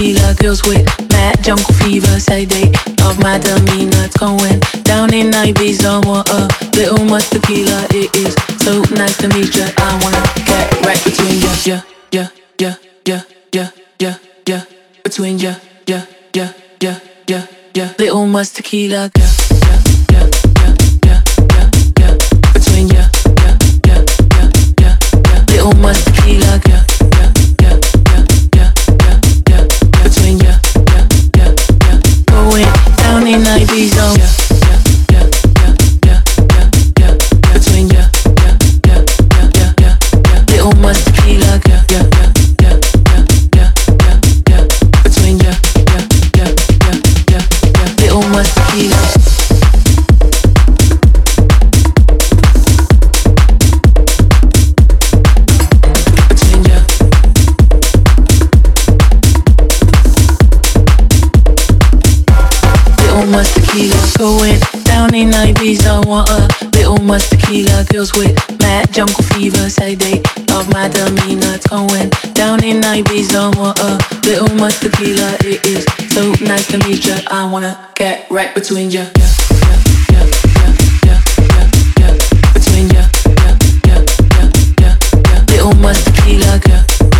killer girls with mad jungle fever. Say they love my demeanor. It's going down in Ibiza. Want a little more tequila? It is so nice to meet ya. I wanna get right between ya, ya, ya, ya, ya, ya, ya, ya, between ya, ya, ya, ya, ya, ya. Little more tequila, girl. ya, ya, ya, ya, ya, ya, Between ya, ya, ya, ya, ya, ya. Little more tequila, girl. going down in Ibiza. Want a little much tequila. Girls with mad jungle fever say they love my demeanor. Going down in Ibiza. Want a little much tequila. It is so nice to meet ya. I wanna get right between ya. Yeah. Between ya. Little tequila, girl.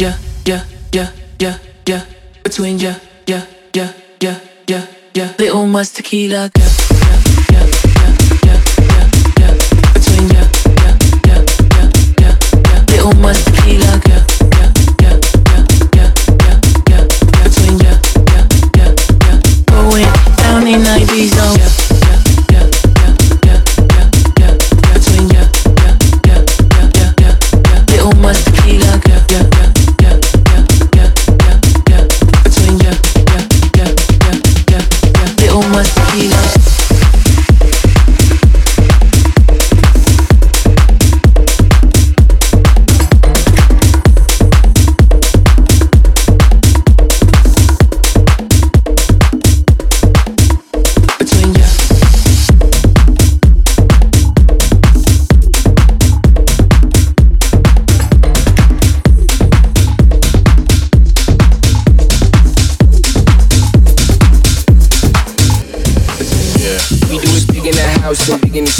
yeah, yeah, yeah, yeah, yeah. Between yeah, yeah, yeah, yeah, yeah, yeah. Little must tequila, yeah, yeah, yeah, yeah, yeah, yeah, yeah. Between yeah, yeah, yeah, yeah, yeah, yeah. Little must tequila. the beginning.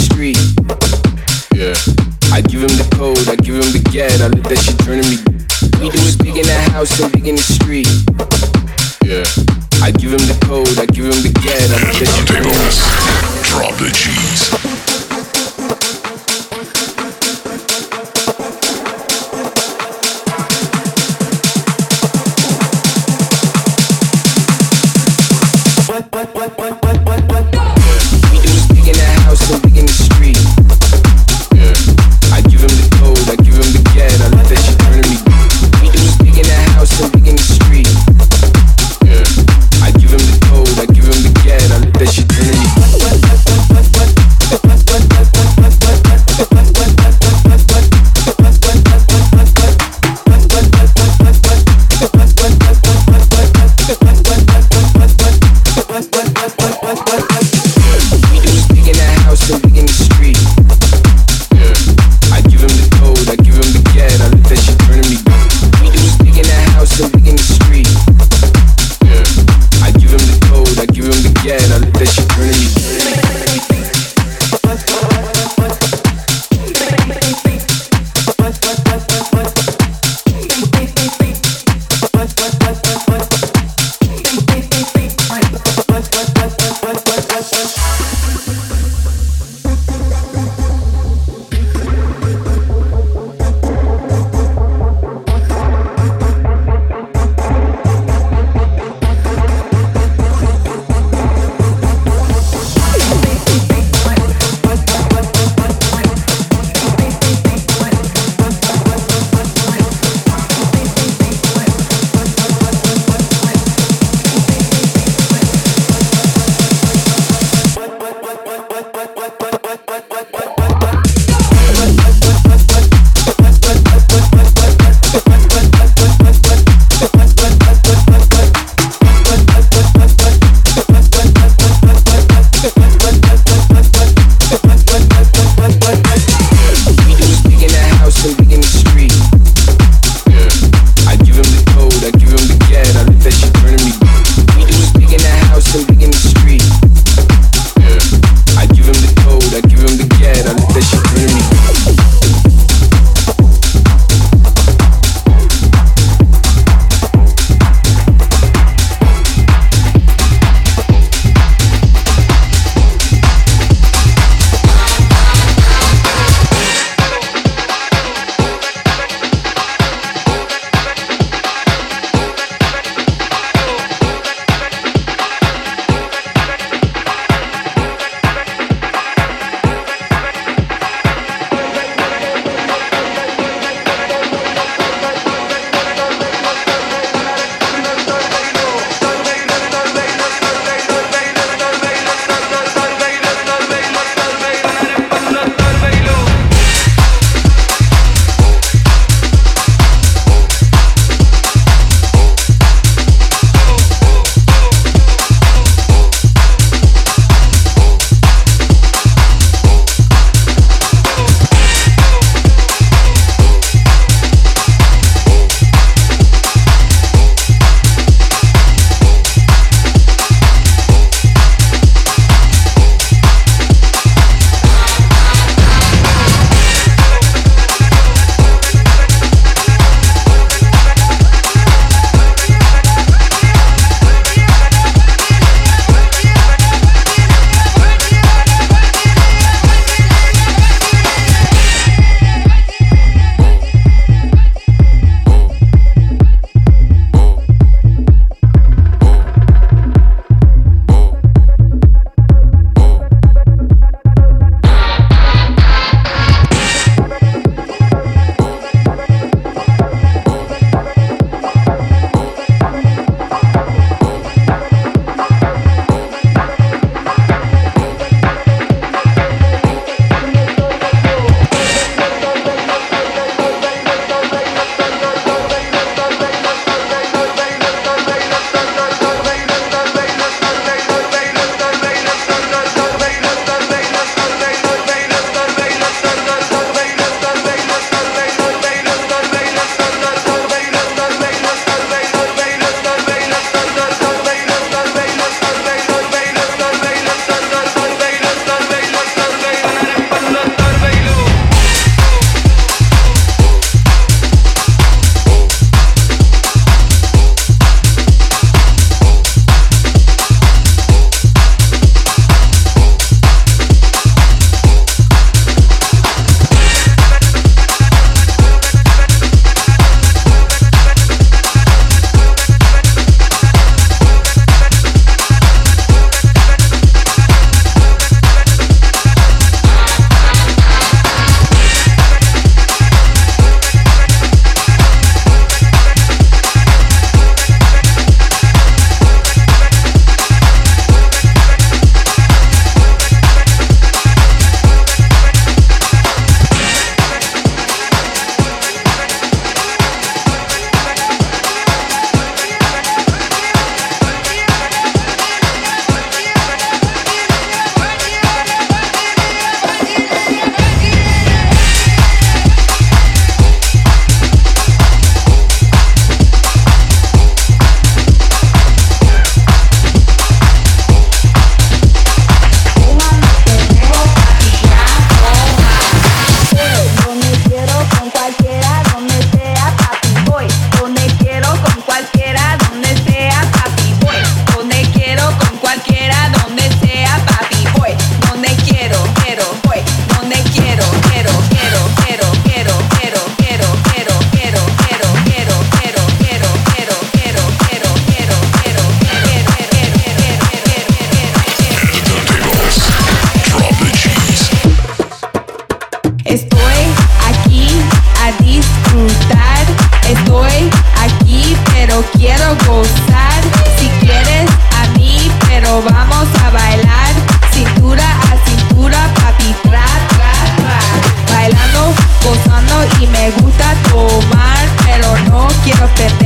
Me gusta tomar. Pero no quiero pendejos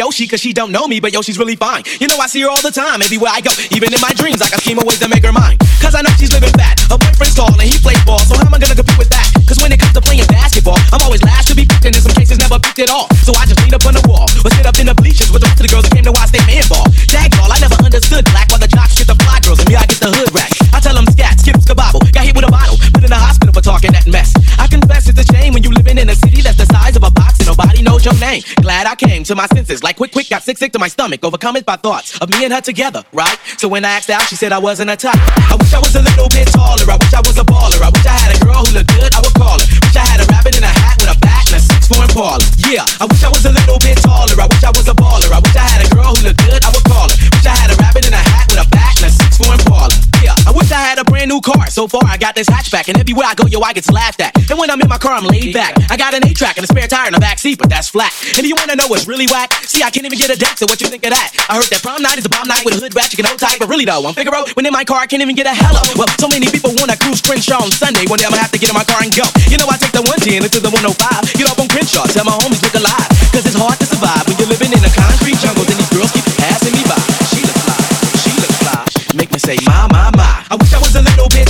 Leoshi cause she don't know me, but yo, she's really fine. You know, I see her all the time, everywhere I go. Even in my dreams, I got scheme ways to make her mine. Cause I know she's living fat. Her boyfriend's tall and he plays ball, so how am I gonna compete with that? Cause when it comes to playing basketball, I'm always last to be picked and in some cases never picked at all. So I just lean up on the wall or sit up in the bleachers to my senses, like quick, quick, got sick, sick to my stomach, overcome it by thoughts of me and her together, right? So when I asked out, she said I wasn't a type. I wish I was a little bit taller, I wish I was a baller, I wish I had a girl who looked good, I would call her. Wish I had a rabbit in a hat with a bat and a six four Impala. Yeah, I wish I was a little bit taller, I wish I was a baller, I wish I had a girl who looked good, I got this hatchback, and everywhere I go, yo, I get laughed at. And when I'm in my car, I'm laid back. I got an A track and a spare tire in the backseat, but that's flat. And you wanna know what's really whack? See, I can't even get a date, so what you think of that? I heard that prom night is a bomb night with a hood rat, you can hold tight, but really though, I'm Figaro. When in my car, I can't even get a hello. Well, so many people wanna cruise Crenshaw on Sunday. One day I'm gonna have to get in my car and go. You know, I take the 110 into the 105. Get off on Crenshaw, tell my homies look alive. Cause it's hard to survive when you're living in a concrete jungle. Then these girls keep passing me by. She look fly, she look fly. Make me say, my, my, my. I wish I was a little bit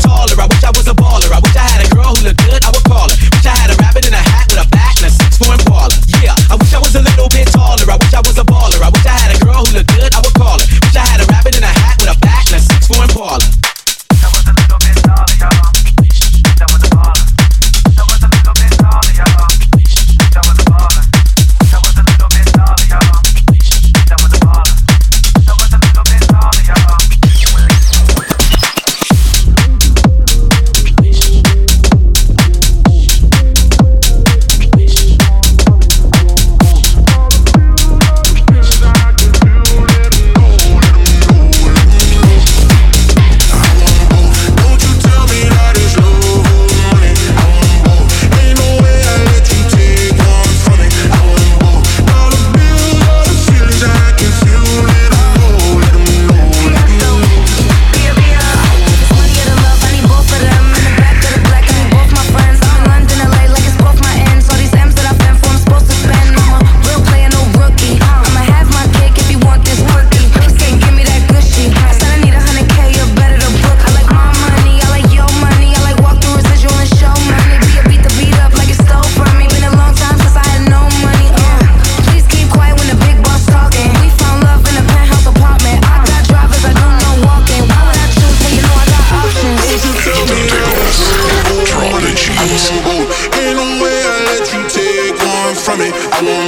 from it. I want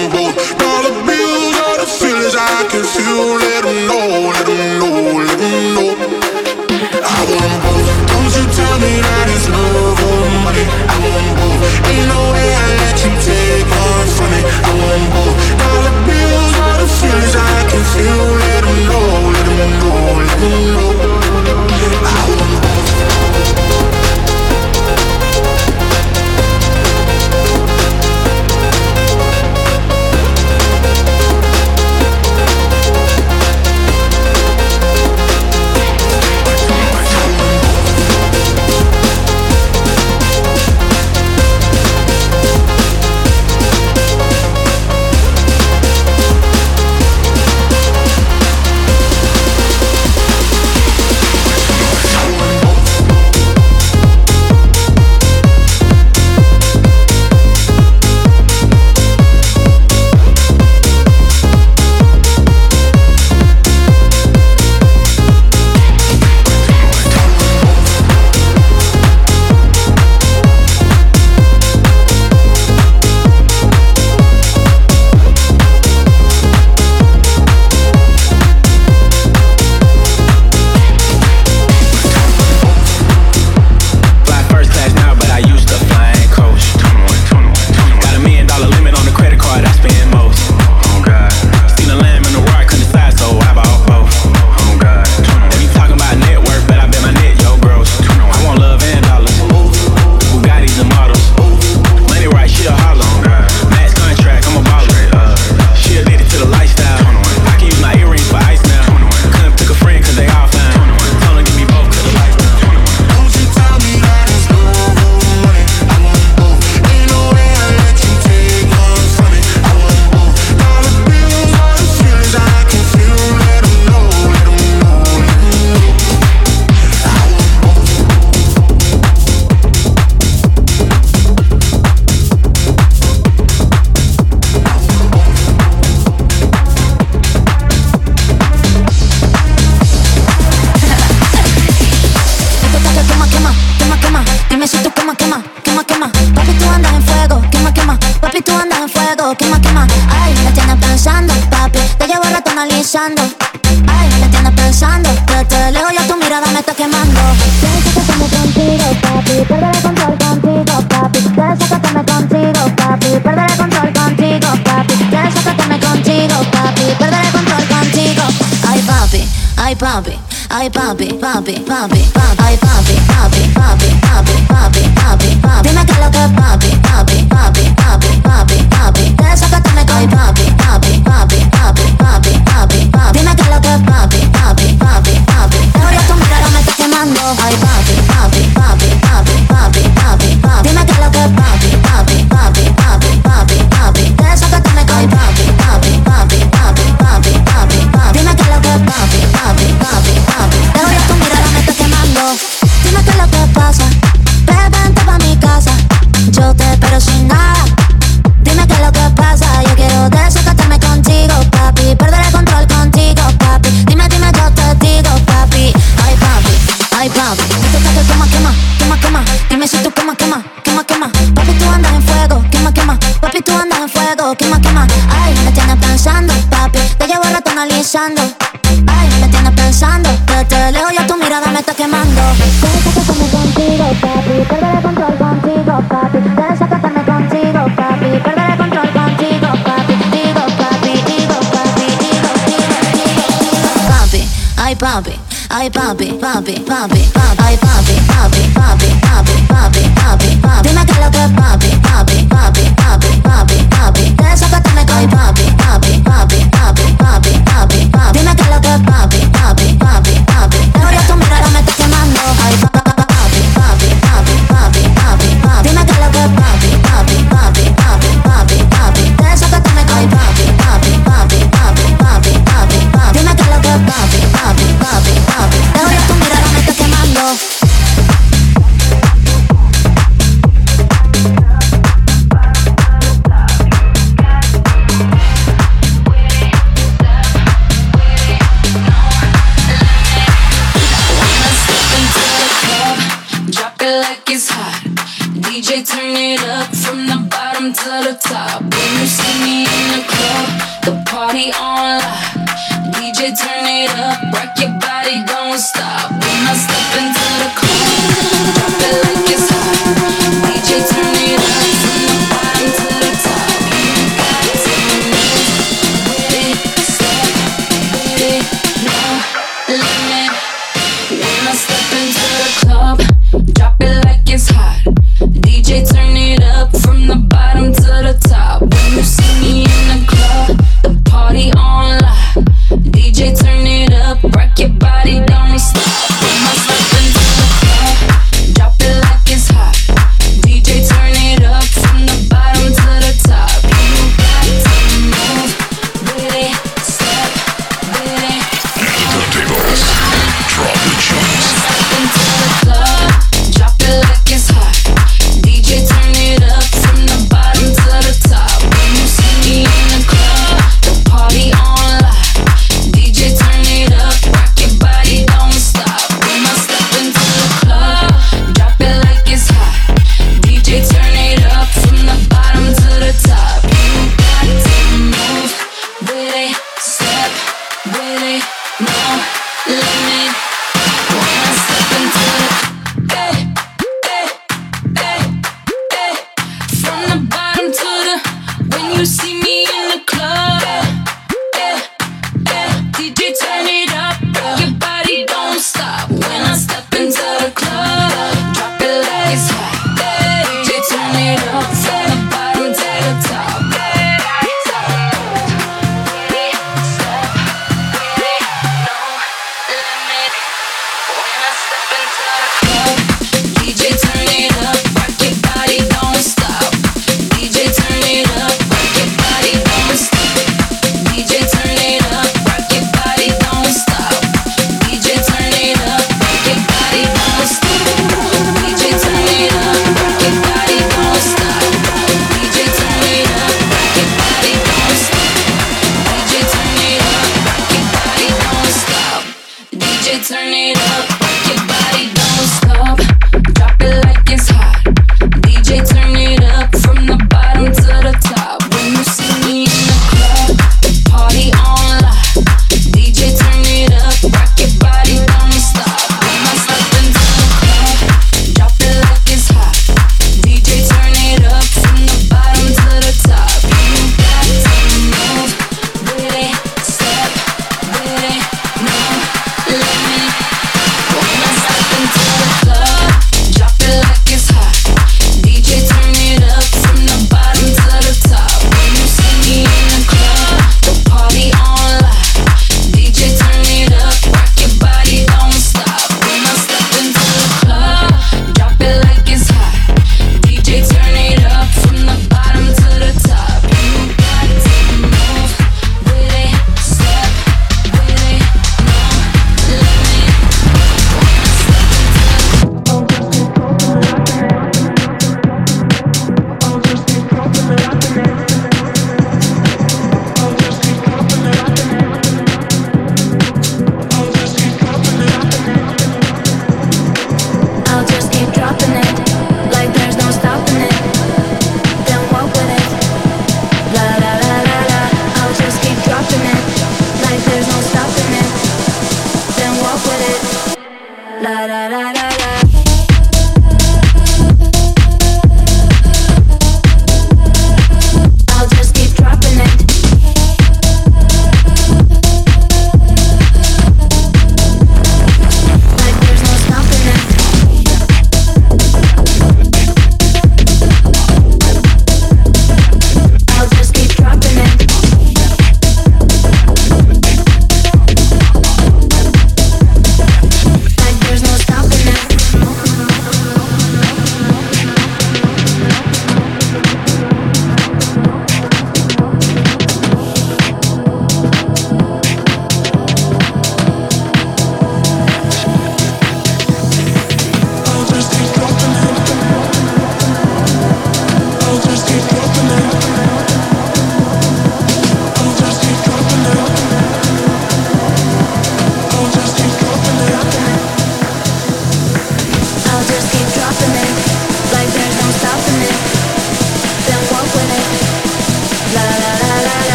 Ay papi, papi, papi, papi, ay